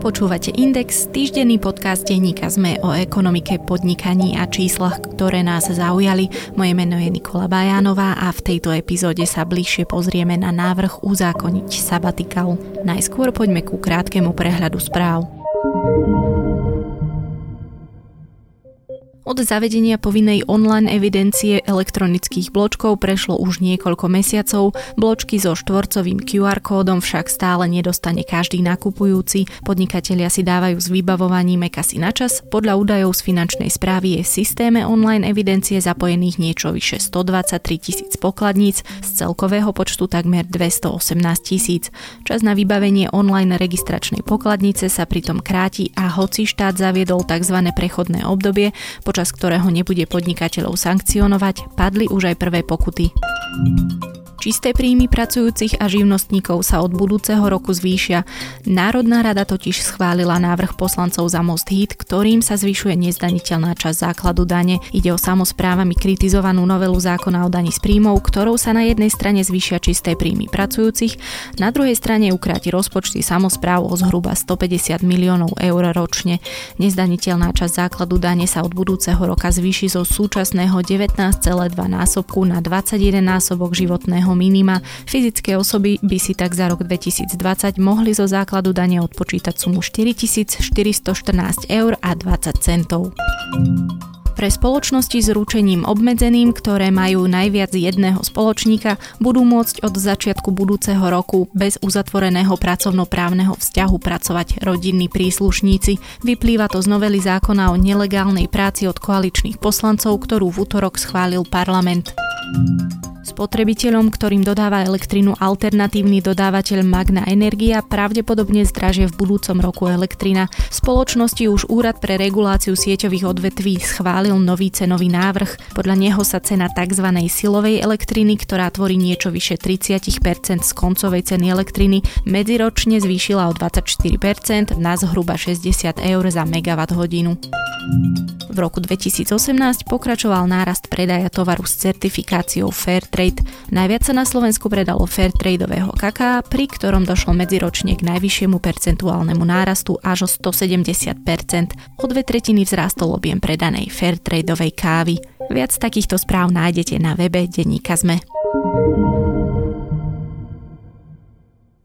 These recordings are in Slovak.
Počúvate Index, týždenný podcast denníka ZME o ekonomike, podnikaní a číslach, ktoré nás zaujali. Moje meno je Nikola Bajánová a v tejto epizóde sa bližšie pozrieme na návrh uzákoniť sabatikal. Najskôr poďme ku krátkemu prehľadu správ. Od zavedenia povinnej online evidencie elektronických bločkov prešlo už niekoľko mesiacov, bločky so štvorcovým QR kódom však stále nedostane každý nakupujúci. Podnikatelia si dávajú s vybavovaním ekasy na čas. Podľa údajov z finančnej správy je v systéme online evidencie zapojených niečo vyše 123 tisíc pokladníc z celkového počtu takmer 218 tisíc. Čas na vybavenie online registračnej pokladnice sa pritom kráti a hoci štát zaviedol tzv. prechodné obdobie, počas počas ktorého nebude podnikateľov sankcionovať, padli už aj prvé pokuty. Čisté príjmy pracujúcich a živnostníkov sa od budúceho roku zvýšia. Národná rada totiž schválila návrh poslancov za Most Hit, ktorým sa zvyšuje nezdaniteľná časť základu dane. Ide o samozprávami kritizovanú novelu zákona o daní z príjmov, ktorou sa na jednej strane zvýšia čisté príjmy pracujúcich, na druhej strane ukráti rozpočty samozpráv o zhruba 150 miliónov eur ročne. Nezdaniteľná časť základu dane sa od budúceho roka zvýši zo súčasného 19,2 násobku na 21 násobok životného národného minima. Fyzické osoby by si tak za rok 2020 mohli zo základu dane odpočítať sumu 4414 eur a 20 centov pre spoločnosti s ručením obmedzeným, ktoré majú najviac jedného spoločníka, budú môcť od začiatku budúceho roku bez uzatvoreného pracovnoprávneho vzťahu pracovať rodinní príslušníci. Vyplýva to z novely zákona o nelegálnej práci od koaličných poslancov, ktorú v útorok schválil parlament. Spotrebiteľom, ktorým dodáva elektrínu alternatívny dodávateľ Magna Energia, pravdepodobne zdražie v budúcom roku elektrina. V spoločnosti už Úrad pre reguláciu sieťových odvetví schválil nový cenový návrh. Podľa neho sa cena tzv. silovej elektriny, ktorá tvorí niečo vyše 30% z koncovej ceny elektriny, medziročne zvýšila o 24% na zhruba 60 eur za megawatt hodinu. V roku 2018 pokračoval nárast predaja tovaru s certifikáciou Fairtrade. Najviac sa na Slovensku predalo Fairtradeového kaká, pri ktorom došlo medziročne k najvyššiemu percentuálnemu nárastu až o 170%. O dve tretiny vzrástol objem predanej Fairtradeovej kávy. Viac takýchto správ nájdete na webe Denníka Zme.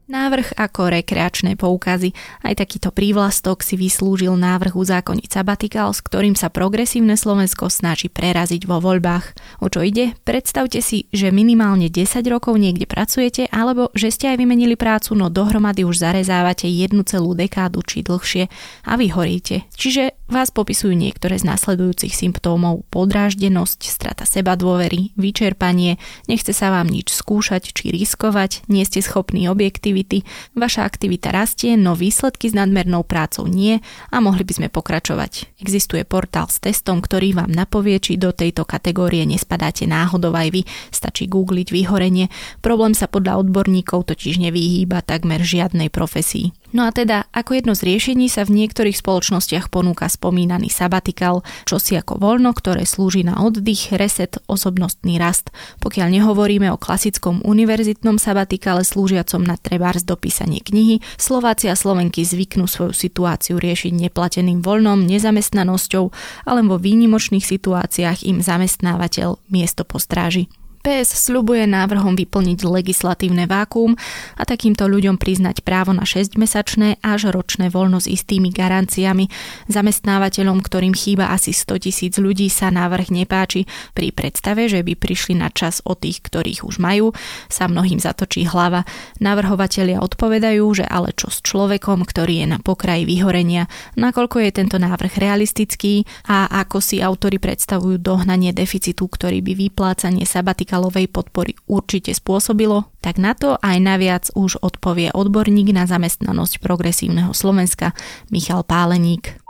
Návrh ako rekreačné poukazy. Aj takýto prívlastok si vyslúžil návrh uzákoniť sabatikál, s ktorým sa progresívne Slovensko snaží preraziť vo voľbách. O čo ide? Predstavte si, že minimálne 10 rokov niekde pracujete, alebo že ste aj vymenili prácu, no dohromady už zarezávate jednu celú dekádu či dlhšie a vyhoríte. Čiže vás popisujú niektoré z nasledujúcich symptómov. Podráždenosť, strata seba dôvery, vyčerpanie, nechce sa vám nič skúšať či riskovať, nie ste schopní objektív aktivity. Vaša aktivita rastie, no výsledky s nadmernou prácou nie a mohli by sme pokračovať. Existuje portál s testom, ktorý vám napovie, či do tejto kategórie nespadáte náhodou aj vy. Stačí googliť vyhorenie. Problém sa podľa odborníkov totiž nevyhýba takmer žiadnej profesii. No a teda, ako jedno z riešení sa v niektorých spoločnostiach ponúka spomínaný sabatikal, čo si ako voľno, ktoré slúži na oddych, reset, osobnostný rast. Pokiaľ nehovoríme o klasickom univerzitnom sabatikale slúžiacom na trebárs dopísanie knihy, Slováci a Slovenky zvyknú svoju situáciu riešiť neplateným voľnom, nezamestnanosťou, ale vo výnimočných situáciách im zamestnávateľ miesto postráži. PS sľubuje návrhom vyplniť legislatívne vákuum a takýmto ľuďom priznať právo na 6-mesačné až ročné voľno s istými garanciami. Zamestnávateľom, ktorým chýba asi 100 tisíc ľudí, sa návrh nepáči. Pri predstave, že by prišli na čas o tých, ktorých už majú, sa mnohým zatočí hlava. Navrhovatelia odpovedajú, že ale čo s človekom, ktorý je na pokraji vyhorenia, nakoľko je tento návrh realistický a ako si autory predstavujú dohnanie deficitu, ktorý by vyplácanie sabatika kapitálovej podpory určite spôsobilo, tak na to aj naviac už odpovie odborník na zamestnanosť progresívneho Slovenska Michal Páleník.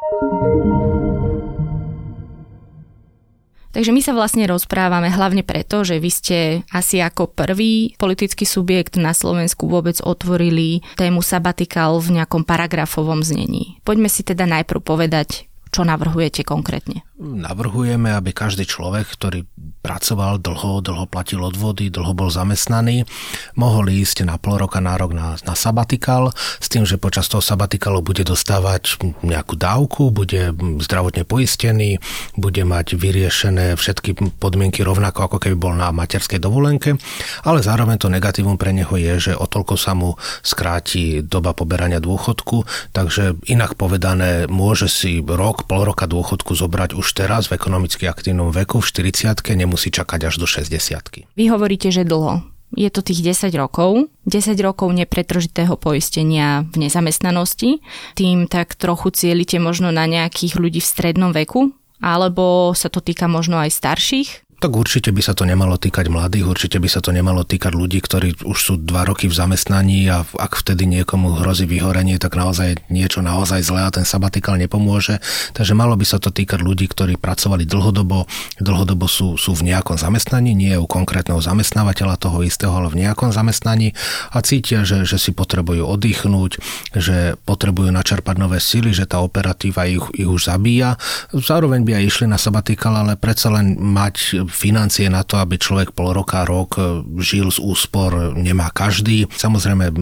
Takže my sa vlastne rozprávame hlavne preto, že vy ste asi ako prvý politický subjekt na Slovensku vôbec otvorili tému sabatikál v nejakom paragrafovom znení. Poďme si teda najprv povedať, čo navrhujete konkrétne? Navrhujeme, aby každý človek, ktorý pracoval dlho, dlho platil odvody, dlho bol zamestnaný, mohol ísť na pol roka, na rok na, na sabatikal, s tým, že počas toho sabatikalu bude dostávať nejakú dávku, bude zdravotne poistený, bude mať vyriešené všetky podmienky rovnako, ako keby bol na materskej dovolenke, ale zároveň to negatívum pre neho je, že o toľko sa mu skráti doba poberania dôchodku, takže inak povedané, môže si rok, pol roka dôchodku zobrať už teraz v ekonomicky aktívnom veku, v 40 nemusí čakať až do 60 Vy hovoríte, že dlho. Je to tých 10 rokov, 10 rokov nepretržitého poistenia v nezamestnanosti. Tým tak trochu cielite možno na nejakých ľudí v strednom veku, alebo sa to týka možno aj starších? Tak určite by sa to nemalo týkať mladých, určite by sa to nemalo týkať ľudí, ktorí už sú dva roky v zamestnaní a ak vtedy niekomu hrozí vyhorenie, tak naozaj niečo naozaj zlé a ten sabatikál nepomôže. Takže malo by sa to týkať ľudí, ktorí pracovali dlhodobo, dlhodobo sú, sú v nejakom zamestnaní, nie u konkrétneho zamestnávateľa toho istého, ale v nejakom zamestnaní a cítia, že, že si potrebujú oddychnúť, že potrebujú načerpať nové sily, že tá operatíva ich, ich už zabíja. Zároveň by aj išli na sabatikál, ale predsa len mať financie na to, aby človek pol roka, rok e, žil z úspor, nemá každý. Samozrejme,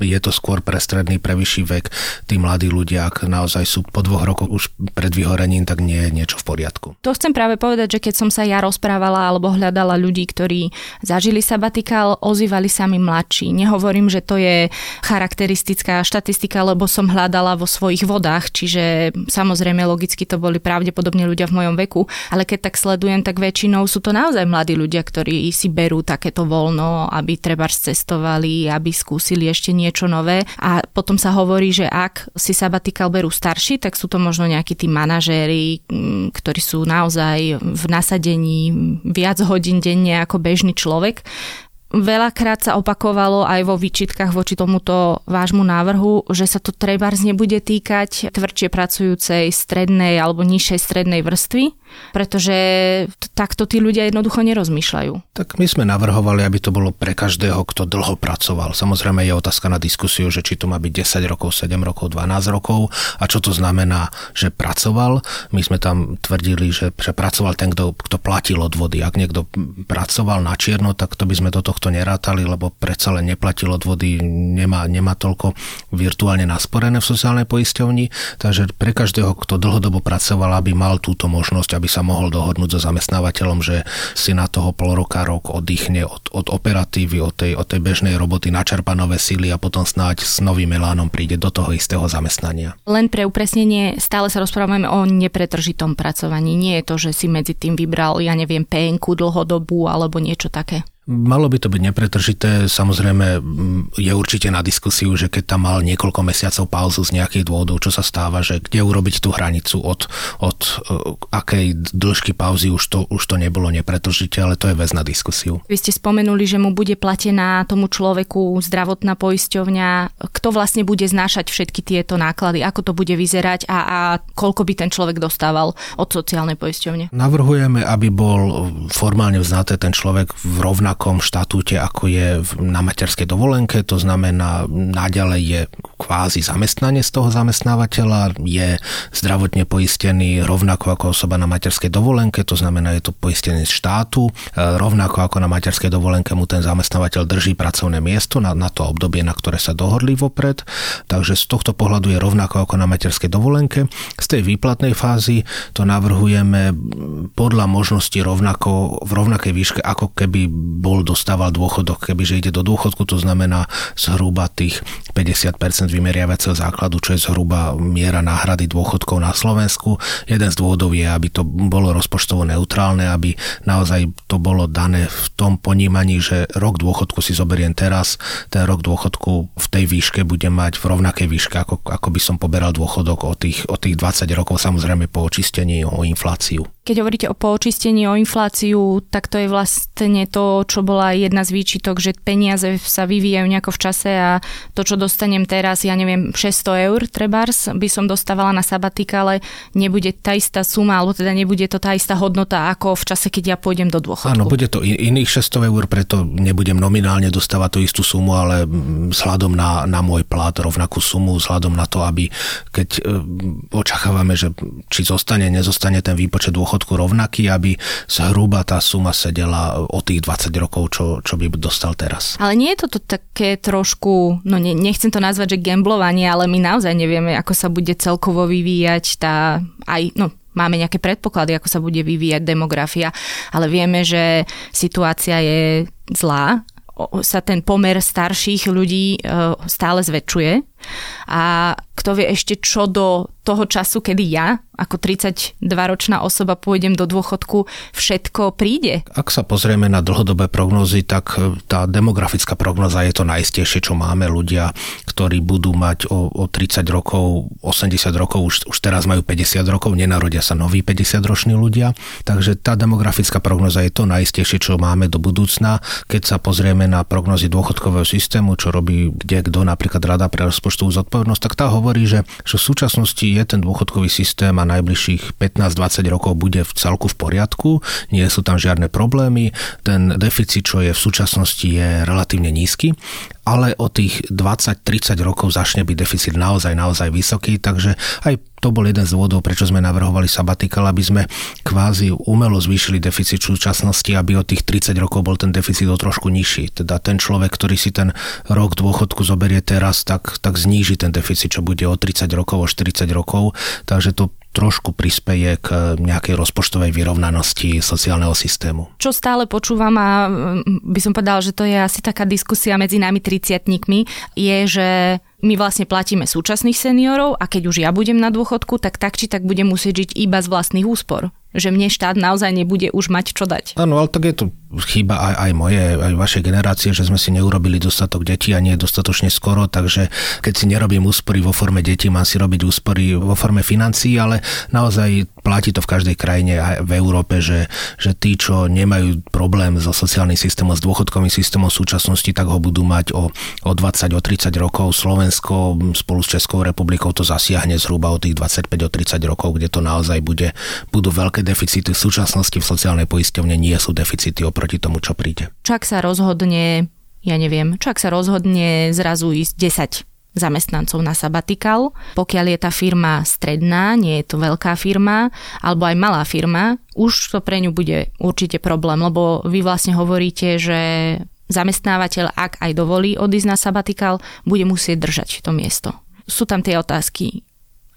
je to skôr pre stredný, pre vyšší vek. Tí mladí ľudia, ak naozaj sú po dvoch rokoch už pred vyhorením, tak nie je niečo v poriadku. To chcem práve povedať, že keď som sa ja rozprávala alebo hľadala ľudí, ktorí zažili sabatikál, ozývali sa mi mladší. Nehovorím, že to je charakteristická štatistika, lebo som hľadala vo svojich vodách, čiže samozrejme logicky to boli pravdepodobne ľudia v mojom veku, ale keď tak sledujem, tak väčšinou väčšinou sú to naozaj mladí ľudia, ktorí si berú takéto voľno, aby treba cestovali, aby skúsili ešte niečo nové. A potom sa hovorí, že ak si sabatikal berú starší, tak sú to možno nejakí tí manažéri, mm, ktorí sú naozaj v nasadení viac hodín denne ako bežný človek Veľakrát sa opakovalo aj vo výčitkách voči tomuto vášmu návrhu, že sa to trebárs nebude týkať tvrdšie pracujúcej strednej alebo nižšej strednej vrstvy, pretože takto tí ľudia jednoducho nerozmýšľajú. Tak my sme navrhovali, aby to bolo pre každého, kto dlho pracoval. Samozrejme je otázka na diskusiu, že či to má byť 10 rokov, 7 rokov, 12 rokov a čo to znamená, že pracoval. My sme tam tvrdili, že, že pracoval ten, kto, kto platil odvody. Ak niekto pracoval na čierno, tak to by sme do tohto nerátali, lebo predsa len neplatil odvody, nemá, nemá toľko virtuálne nasporené v sociálnej poisťovni, takže pre každého, kto dlhodobo pracoval, aby mal túto možnosť, aby sa mohol dohodnúť so zamestnávateľom, že si na toho pol roka, rok oddychne od, od operatívy, od tej, od tej bežnej roboty, načerpa nové síly a potom snáď s novým elánom príde do toho istého zamestnania. Len pre upresnenie, stále sa rozprávame o nepretržitom pracovaní. Nie je to, že si medzi tým vybral, ja neviem, penku dlhodobú alebo niečo také. Malo by to byť nepretržité, samozrejme je určite na diskusiu, že keď tam mal niekoľko mesiacov pauzu z nejakých dôvodov, čo sa stáva, že kde urobiť tú hranicu od, od uh, akej dĺžky pauzy už to, už to nebolo nepretržité, ale to je vec na diskusiu. Vy ste spomenuli, že mu bude platená tomu človeku zdravotná poisťovňa. Kto vlastne bude znášať všetky tieto náklady? Ako to bude vyzerať a, a koľko by ten človek dostával od sociálnej poisťovne? Navrhujeme, aby bol formálne vznaté ten človek v rovnak rovnakom štatúte, ako je na materskej dovolenke, to znamená, naďalej je kvázi z toho zamestnávateľa, je zdravotne poistený rovnako ako osoba na materskej dovolenke, to znamená, je to poistený z štátu, e, rovnako ako na materskej dovolenke mu ten zamestnávateľ drží pracovné miesto na, na to obdobie, na ktoré sa dohodli vopred, takže z tohto pohľadu je rovnako ako na materskej dovolenke. Z tej výplatnej fázy to navrhujeme podľa možnosti rovnako, v rovnakej výške, ako keby bol dostával dôchodok, kebyže ide do dôchodku, to znamená zhruba tých 50% vymeriavaceho základu, čo je zhruba miera náhrady dôchodkov na Slovensku. Jeden z dôvodov je, aby to bolo rozpočtovo neutrálne, aby naozaj to bolo dané v tom ponímaní, že rok dôchodku si zoberiem teraz, ten rok dôchodku v tej výške bude mať v rovnakej výške, ako, ako by som poberal dôchodok o tých, o tých 20 rokov, samozrejme po očistení o infláciu. Keď hovoríte o poočistení, o infláciu, tak to je vlastne to, čo bola jedna z výčitok, že peniaze sa vyvíjajú nejako v čase a to, čo dostanem teraz, ja neviem, 600 eur trebárs, by som dostávala na sabatika, ale nebude tá istá suma, alebo teda nebude to tá istá hodnota ako v čase, keď ja pôjdem do dôchodku. Áno, bude to iných 600 eur, preto nebudem nominálne dostávať tú istú sumu, ale vzhľadom na, na môj plat rovnakú sumu, vzhľadom na to, aby keď e, očakávame, že či zostane, nezostane ten výpočet dôchodku rovnaký, aby zhruba tá suma sedela o tých 20 rokov, čo, čo by dostal teraz. Ale nie je toto také trošku, no ne, nechcem to nazvať, že gamblovanie, ale my naozaj nevieme, ako sa bude celkovo vyvíjať tá aj, no máme nejaké predpoklady, ako sa bude vyvíjať demografia, ale vieme, že situácia je zlá sa ten pomer starších ľudí e, stále zväčšuje a kto vie ešte čo do toho času, kedy ja ako 32-ročná osoba pôjdem do dôchodku, všetko príde. Ak sa pozrieme na dlhodobé prognozy, tak e, tá demografická prognoza je to najistejšie, čo máme. Ľudia, ktorí budú mať o, o 30 rokov, 80 rokov, už, už teraz majú 50 rokov, nenarodia sa noví 50-roční ľudia. Takže tá demografická prognoza je to najistejšie, čo máme do budúcna. Keď sa pozrieme na prognozy dôchodkového systému, čo robí kde kto, napríklad Rada pre rozpočtovú zodpovednosť, tak tá hovorí, že, že v súčasnosti je ten dôchodkový systém a najbližších 15-20 rokov bude v celku v poriadku, nie sú tam žiadne problémy, ten deficit, čo je v súčasnosti, je relatívne nízky ale o tých 20-30 rokov začne byť deficit naozaj, naozaj vysoký, takže aj to bol jeden z dôvodov, prečo sme navrhovali sabatikal, aby sme kvázi umelo zvýšili deficit súčasnosti, aby od tých 30 rokov bol ten deficit o trošku nižší. Teda ten človek, ktorý si ten rok dôchodku zoberie teraz, tak, tak zníži ten deficit, čo bude o 30 rokov, o 40 rokov. Takže to trošku prispeje k nejakej rozpočtovej vyrovnanosti sociálneho systému. Čo stále počúvam a mm, by som povedala, že to je asi taká diskusia medzi nami triciatníkmi, je, že my vlastne platíme súčasných seniorov a keď už ja budem na dôchodku, tak tak či tak budem musieť žiť iba z vlastných úspor že mne štát naozaj nebude už mať čo dať. Áno, ale tak je to chyba aj, aj moje, aj vašej generácie, že sme si neurobili dostatok detí a nie dostatočne skoro, takže keď si nerobím úspory vo forme detí, mám si robiť úspory vo forme financií, ale naozaj platí to v každej krajine aj v Európe, že, že tí, čo nemajú problém so sociálnym systémom, s dôchodkovým systémom v súčasnosti, tak ho budú mať o, o 20, o 30 rokov. Slovensko spolu s Českou republikou to zasiahne zhruba o tých 25, o 30 rokov, kde to naozaj bude, budú veľké deficity v súčasnosti v sociálnej poisťovne nie sú deficity oproti tomu, čo príde. Čak sa rozhodne, ja neviem, čak sa rozhodne zrazu ísť 10 zamestnancov na sabatikal. Pokiaľ je tá firma stredná, nie je to veľká firma, alebo aj malá firma, už to pre ňu bude určite problém, lebo vy vlastne hovoríte, že zamestnávateľ, ak aj dovolí odísť na sabatikal, bude musieť držať to miesto. Sú tam tie otázky,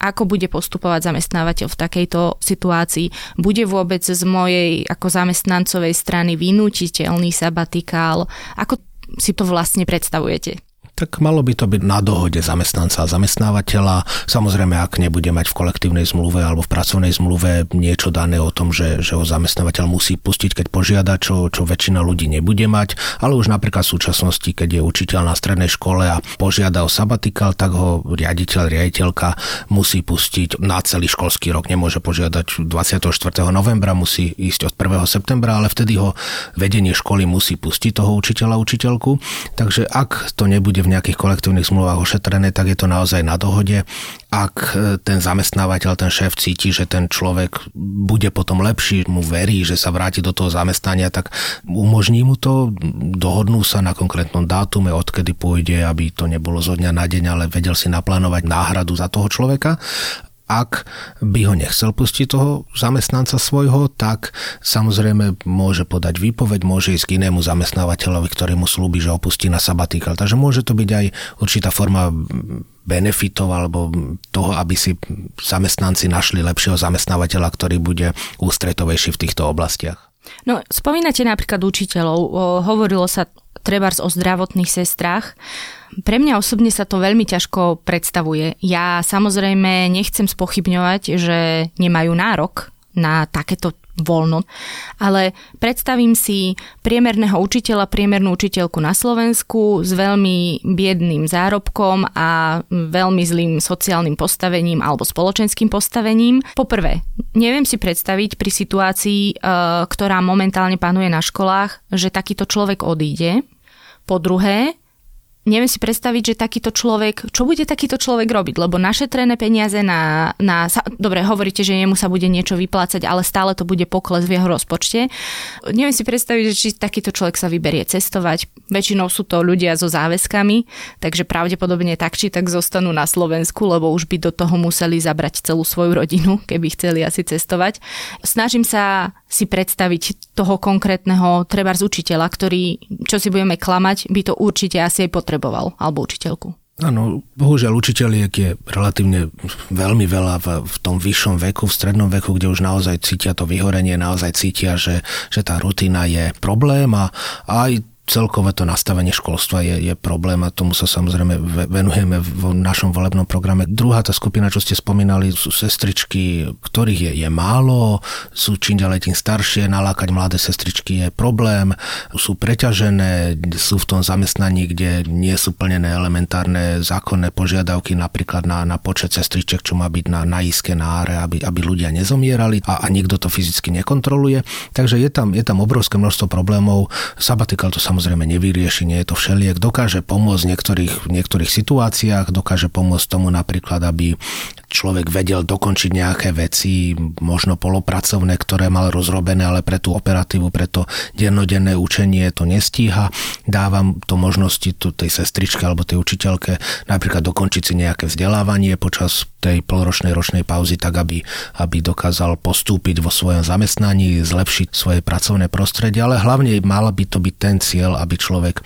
ako bude postupovať zamestnávateľ v takejto situácii. Bude vôbec z mojej ako zamestnancovej strany vynútiteľný sabatikál? Ako si to vlastne predstavujete? Tak malo by to byť na dohode zamestnanca a zamestnávateľa. Samozrejme, ak nebude mať v kolektívnej zmluve alebo v pracovnej zmluve niečo dané o tom, že, že ho zamestnávateľ musí pustiť, keď požiada, čo, čo väčšina ľudí nebude mať, ale už napríklad v súčasnosti, keď je učiteľ na strednej škole a požiada o sabatikal, tak ho riaditeľ, riaditeľka musí pustiť na celý školský rok. Nemôže požiadať 24. novembra, musí ísť od 1. septembra, ale vtedy ho vedenie školy musí pustiť toho učiteľa, učiteľku. Takže ak to nebude v nejakých kolektívnych zmluvách ošetrené, tak je to naozaj na dohode. Ak e, ten zamestnávateľ, ten šéf cíti, že ten človek bude potom lepší, mu verí, že sa vráti do toho zamestnania, tak umožní mu to, dohodnú sa na konkrétnom dátume, odkedy pôjde, aby to nebolo zo dňa na deň, ale vedel si naplánovať náhradu za toho človeka ak by ho nechcel pustiť toho zamestnanca svojho, tak samozrejme môže podať výpoveď, môže ísť k inému zamestnávateľovi, ktorý mu slúbi, že opustí na sabatikal. Takže môže to byť aj určitá forma benefitov alebo toho, aby si zamestnanci našli lepšieho zamestnávateľa, ktorý bude ústretovejší v týchto oblastiach. No, spomínate napríklad učiteľov. Hovorilo sa trebárs o zdravotných sestrách. Pre mňa osobne sa to veľmi ťažko predstavuje. Ja samozrejme nechcem spochybňovať, že nemajú nárok na takéto voľno, ale predstavím si priemerného učiteľa, priemernú učiteľku na Slovensku s veľmi biedným zárobkom a veľmi zlým sociálnym postavením alebo spoločenským postavením. Poprvé, neviem si predstaviť pri situácii, e, ktorá momentálne panuje na školách, že takýto človek odíde. Po druhé, neviem si predstaviť, že takýto človek, čo bude takýto človek robiť, lebo naše trené peniaze na, na dobre, hovoríte, že jemu sa bude niečo vyplácať, ale stále to bude pokles v jeho rozpočte. Neviem si predstaviť, že či takýto človek sa vyberie cestovať. Väčšinou sú to ľudia so záväzkami, takže pravdepodobne tak či tak zostanú na Slovensku, lebo už by do toho museli zabrať celú svoju rodinu, keby chceli asi cestovať. Snažím sa si predstaviť toho konkrétneho treba z učiteľa, ktorý, čo si budeme klamať, by to určite asi aj potreboval, alebo učiteľku. Áno, bohužiaľ učiteľiek je relatívne veľmi veľa v, v tom vyššom veku, v strednom veku, kde už naozaj cítia to vyhorenie, naozaj cítia, že, že tá rutina je problém a aj celkové to nastavenie školstva je, je problém a tomu sa samozrejme venujeme v našom volebnom programe. Druhá tá skupina, čo ste spomínali, sú sestričky, ktorých je, je málo, sú čím ďalej tým staršie, nalákať mladé sestričky je problém, sú preťažené, sú v tom zamestnaní, kde nie sú plnené elementárne zákonné požiadavky, napríklad na, na počet sestriček, čo má byť na, na iské náre, aby, aby ľudia nezomierali a, a nikto to fyzicky nekontroluje. Takže je tam, je tam obrovské množstvo problémov. Sabatikal to sa samozrejme nevyrieši, nie je to všeliek. Dokáže pomôcť v niektorých, v niektorých situáciách, dokáže pomôcť tomu napríklad, aby človek vedel dokončiť nejaké veci, možno polopracovné, ktoré mal rozrobené, ale pre tú operatívu, pre to dennodenné učenie to nestíha. Dávam to možnosti tu tej sestričke alebo tej učiteľke napríklad dokončiť si nejaké vzdelávanie počas tej polročnej ročnej pauzy, tak aby, aby dokázal postúpiť vo svojom zamestnaní, zlepšiť svoje pracovné prostredie, ale hlavne mal by to byť ten cieľ, aby človek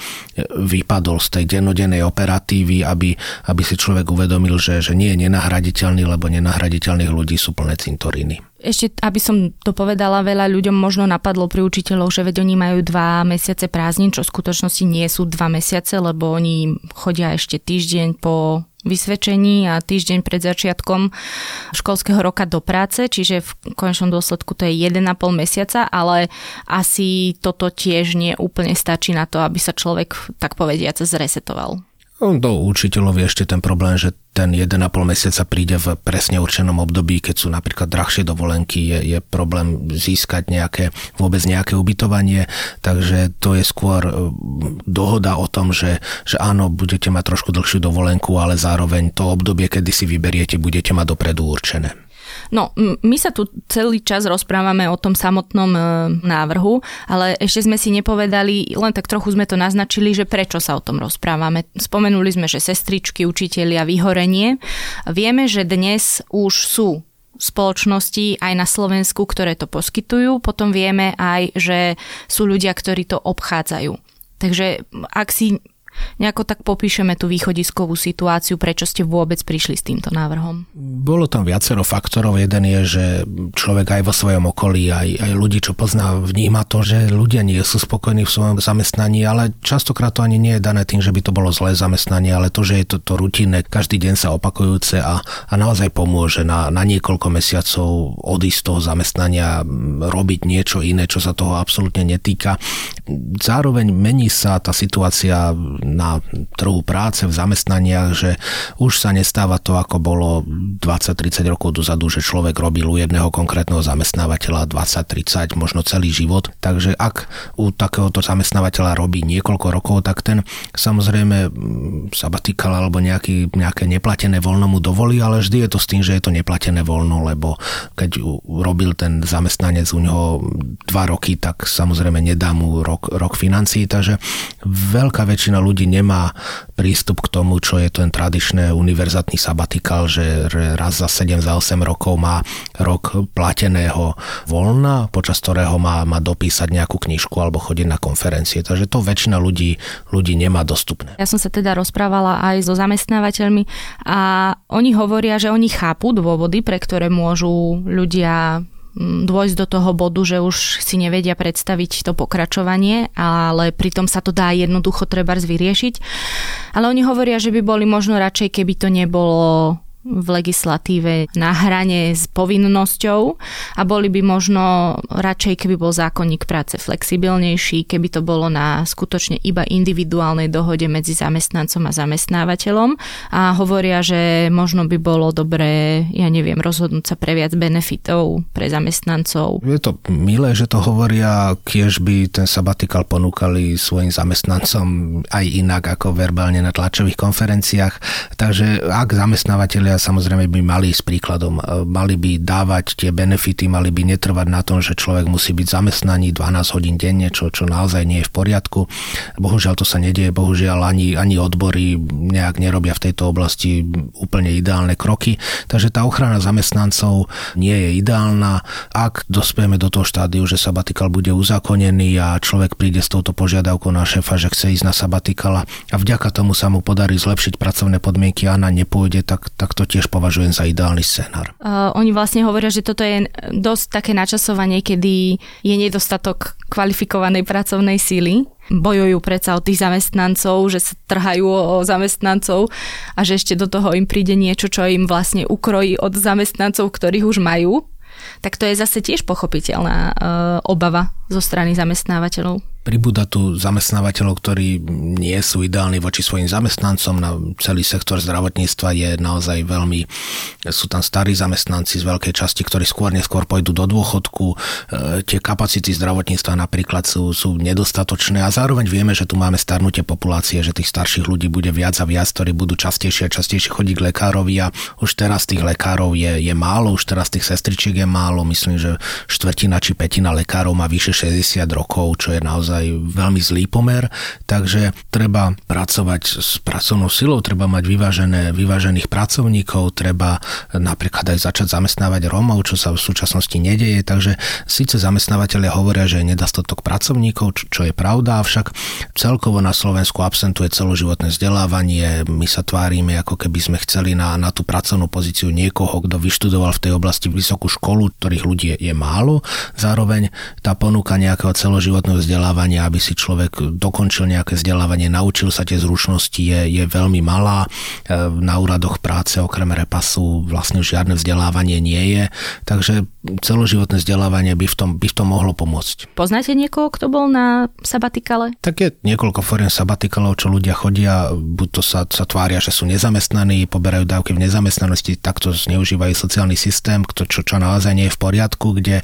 vypadol z tej dennodennej operatívy, aby, aby si človek uvedomil, že, že nie je nenahraditeľný nenahraditeľní, lebo nenahraditeľných ľudí sú plné cintoríny. Ešte, aby som to povedala, veľa ľuďom možno napadlo pri učiteľov, že veď oni majú dva mesiace prázdnin, čo v skutočnosti nie sú dva mesiace, lebo oni chodia ešte týždeň po vysvedčení a týždeň pred začiatkom školského roka do práce, čiže v konečnom dôsledku to je 1,5 mesiaca, ale asi toto tiež nie úplne stačí na to, aby sa človek, tak povediac, zresetoval. No, do učiteľov je ešte ten problém, že ten 1,5 mesiaca príde v presne určenom období, keď sú napríklad drahšie dovolenky, je, je problém získať nejaké, vôbec nejaké ubytovanie, takže to je skôr e, dohoda o tom, že, že áno, budete mať trošku dlhšiu dovolenku, ale zároveň to obdobie, kedy si vyberiete, budete mať dopredu určené. No, my sa tu celý čas rozprávame o tom samotnom e, návrhu, ale ešte sme si nepovedali, len tak trochu sme to naznačili, že prečo sa o tom rozprávame. Spomenuli sme, že sestričky, učitelia, vyhorenie. Vieme, že dnes už sú spoločnosti aj na Slovensku, ktoré to poskytujú. Potom vieme aj, že sú ľudia, ktorí to obchádzajú. Takže ak si nejako tak popíšeme tú východiskovú situáciu, prečo ste vôbec prišli s týmto návrhom? Bolo tam viacero faktorov. Jeden je, že človek aj vo svojom okolí, aj, aj ľudí, čo pozná, vníma to, že ľudia nie sú spokojní v svojom zamestnaní, ale častokrát to ani nie je dané tým, že by to bolo zlé zamestnanie, ale to, že je to, to rutinné, každý deň sa opakujúce a, a naozaj pomôže na, na niekoľko mesiacov odísť z toho zamestnania, robiť niečo iné, čo sa toho absolútne netýka. Zároveň mení sa tá situácia na trhu práce, v zamestnaniach, že už sa nestáva to, ako bolo 20-30 rokov dozadu, že človek robil u jedného konkrétneho zamestnávateľa 20-30, možno celý život. Takže ak u takéhoto zamestnávateľa robí niekoľko rokov, tak ten samozrejme sabatikal alebo nejaký, nejaké neplatené voľno mu dovolí, ale vždy je to s tým, že je to neplatené voľno, lebo keď robil ten zamestnanec u neho dva roky, tak samozrejme nedá mu rok, rok financií, takže veľká väčšina ľudí ľudí nemá prístup k tomu, čo je ten tradičný univerzatný sabatikál, že raz za 7, za 8 rokov má rok plateného voľna, počas ktorého má, má dopísať nejakú knižku alebo chodiť na konferencie. Takže to väčšina ľudí, ľudí nemá dostupné. Ja som sa teda rozprávala aj so zamestnávateľmi a oni hovoria, že oni chápu dôvody, pre ktoré môžu ľudia dôjsť do toho bodu, že už si nevedia predstaviť to pokračovanie, ale pritom sa to dá jednoducho treba vyriešiť. Ale oni hovoria, že by boli možno radšej, keby to nebolo v legislatíve na hrane s povinnosťou a boli by možno radšej, keby bol zákonník práce flexibilnejší, keby to bolo na skutočne iba individuálnej dohode medzi zamestnancom a zamestnávateľom a hovoria, že možno by bolo dobré, ja neviem, rozhodnúť sa pre viac benefitov pre zamestnancov. Je to milé, že to hovoria, kiež by ten sabatikal ponúkali svojim zamestnancom aj inak ako verbálne na tlačových konferenciách. Takže ak zamestnávateľia samozrejme by mali s príkladom, e, mali by dávať tie benefity, mali by netrvať na tom, že človek musí byť zamestnaný 12 hodín denne, čo, čo naozaj nie je v poriadku. Bohužiaľ to sa nedieje, bohužiaľ ani, ani odbory nejak nerobia v tejto oblasti úplne ideálne kroky. Takže tá ochrana zamestnancov nie je ideálna. Ak dospieme do toho štádiu, že sabatikal bude uzakonený a človek príde s touto požiadavkou na šéfa, že chce ísť na sabatikala a vďaka tomu sa mu podarí zlepšiť pracovné podmienky a na nepôjde, tak, tak to tiež považujem za ideálny scenár. Uh, oni vlastne hovoria, že toto je dosť také načasovanie, kedy je nedostatok kvalifikovanej pracovnej síly. Bojujú predsa o tých zamestnancov, že sa trhajú o zamestnancov a že ešte do toho im príde niečo, čo im vlastne ukrojí od zamestnancov, ktorých už majú. Tak to je zase tiež pochopiteľná uh, obava zo strany zamestnávateľov pribúda tu zamestnávateľov, ktorí nie sú ideálni voči svojim zamestnancom. Na celý sektor zdravotníctva je naozaj veľmi, sú tam starí zamestnanci z veľkej časti, ktorí skôr neskôr pôjdu do dôchodku. E, tie kapacity zdravotníctva napríklad sú, sú nedostatočné a zároveň vieme, že tu máme starnutie populácie, že tých starších ľudí bude viac a viac, ktorí budú častejšie a častejšie chodiť k lekárovi a už teraz tých lekárov je, je málo, už teraz tých sestričiek je málo. Myslím, že štvrtina či petina lekárov má vyše 60 rokov, čo je naozaj veľmi zlý pomer, takže treba pracovať s pracovnou silou, treba mať vyvážené, vyvážených pracovníkov, treba napríklad aj začať zamestnávať Rómov, čo sa v súčasnosti nedeje, takže síce zamestnávateľia hovoria, že je nedostatok pracovníkov, čo je pravda, avšak celkovo na Slovensku absentuje celoživotné vzdelávanie, my sa tvárime, ako keby sme chceli na, na tú pracovnú pozíciu niekoho, kto vyštudoval v tej oblasti vysokú školu, ktorých ľudí je, je málo, zároveň tá ponuka nejakého celoživotného vzdelávania aby si človek dokončil nejaké vzdelávanie, naučil sa tie zručnosti, je, je veľmi malá. E, na úradoch práce okrem repasu vlastne žiadne vzdelávanie nie je, takže celoživotné vzdelávanie by v tom, by v tom mohlo pomôcť. Poznáte niekoho, kto bol na sabatikale? Tak je niekoľko foriem sabatikalov, čo ľudia chodia, buď to sa, sa tvária, že sú nezamestnaní, poberajú dávky v nezamestnanosti, takto zneužívajú sociálny systém, čo, čo naozaj nie je v poriadku, kde e,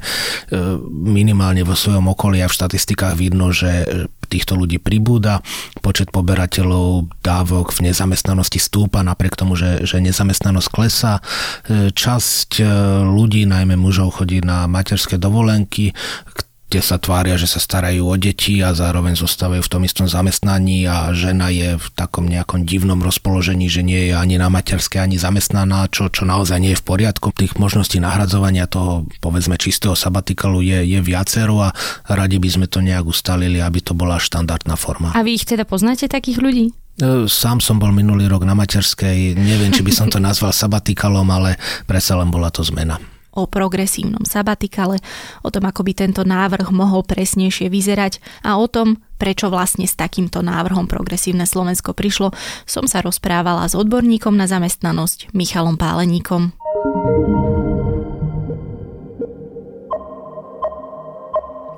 minimálne vo svojom okolí a v štatistikách vidno, že týchto ľudí pribúda, počet poberateľov dávok v nezamestnanosti stúpa napriek tomu, že, že nezamestnanosť klesá. E, časť e, ľudí, najmä mužov, chodí na materské dovolenky, kde sa tvária, že sa starajú o deti a zároveň zostávajú v tom istom zamestnaní a žena je v takom nejakom divnom rozpoložení, že nie je ani na materskej, ani zamestnaná, čo, čo naozaj nie je v poriadku. Tých možností nahradzovania toho, povedzme, čistého sabatikalu je, je viacero a radi by sme to nejak ustalili, aby to bola štandardná forma. A vy ich teda poznáte takých ľudí? E, sám som bol minulý rok na materskej, neviem, či by som to nazval sabatikalom, ale predsa len bola to zmena o progresívnom sabatikale, o tom, ako by tento návrh mohol presnejšie vyzerať a o tom, prečo vlastne s takýmto návrhom Progresívne Slovensko prišlo, som sa rozprávala s odborníkom na zamestnanosť Michalom Páleníkom.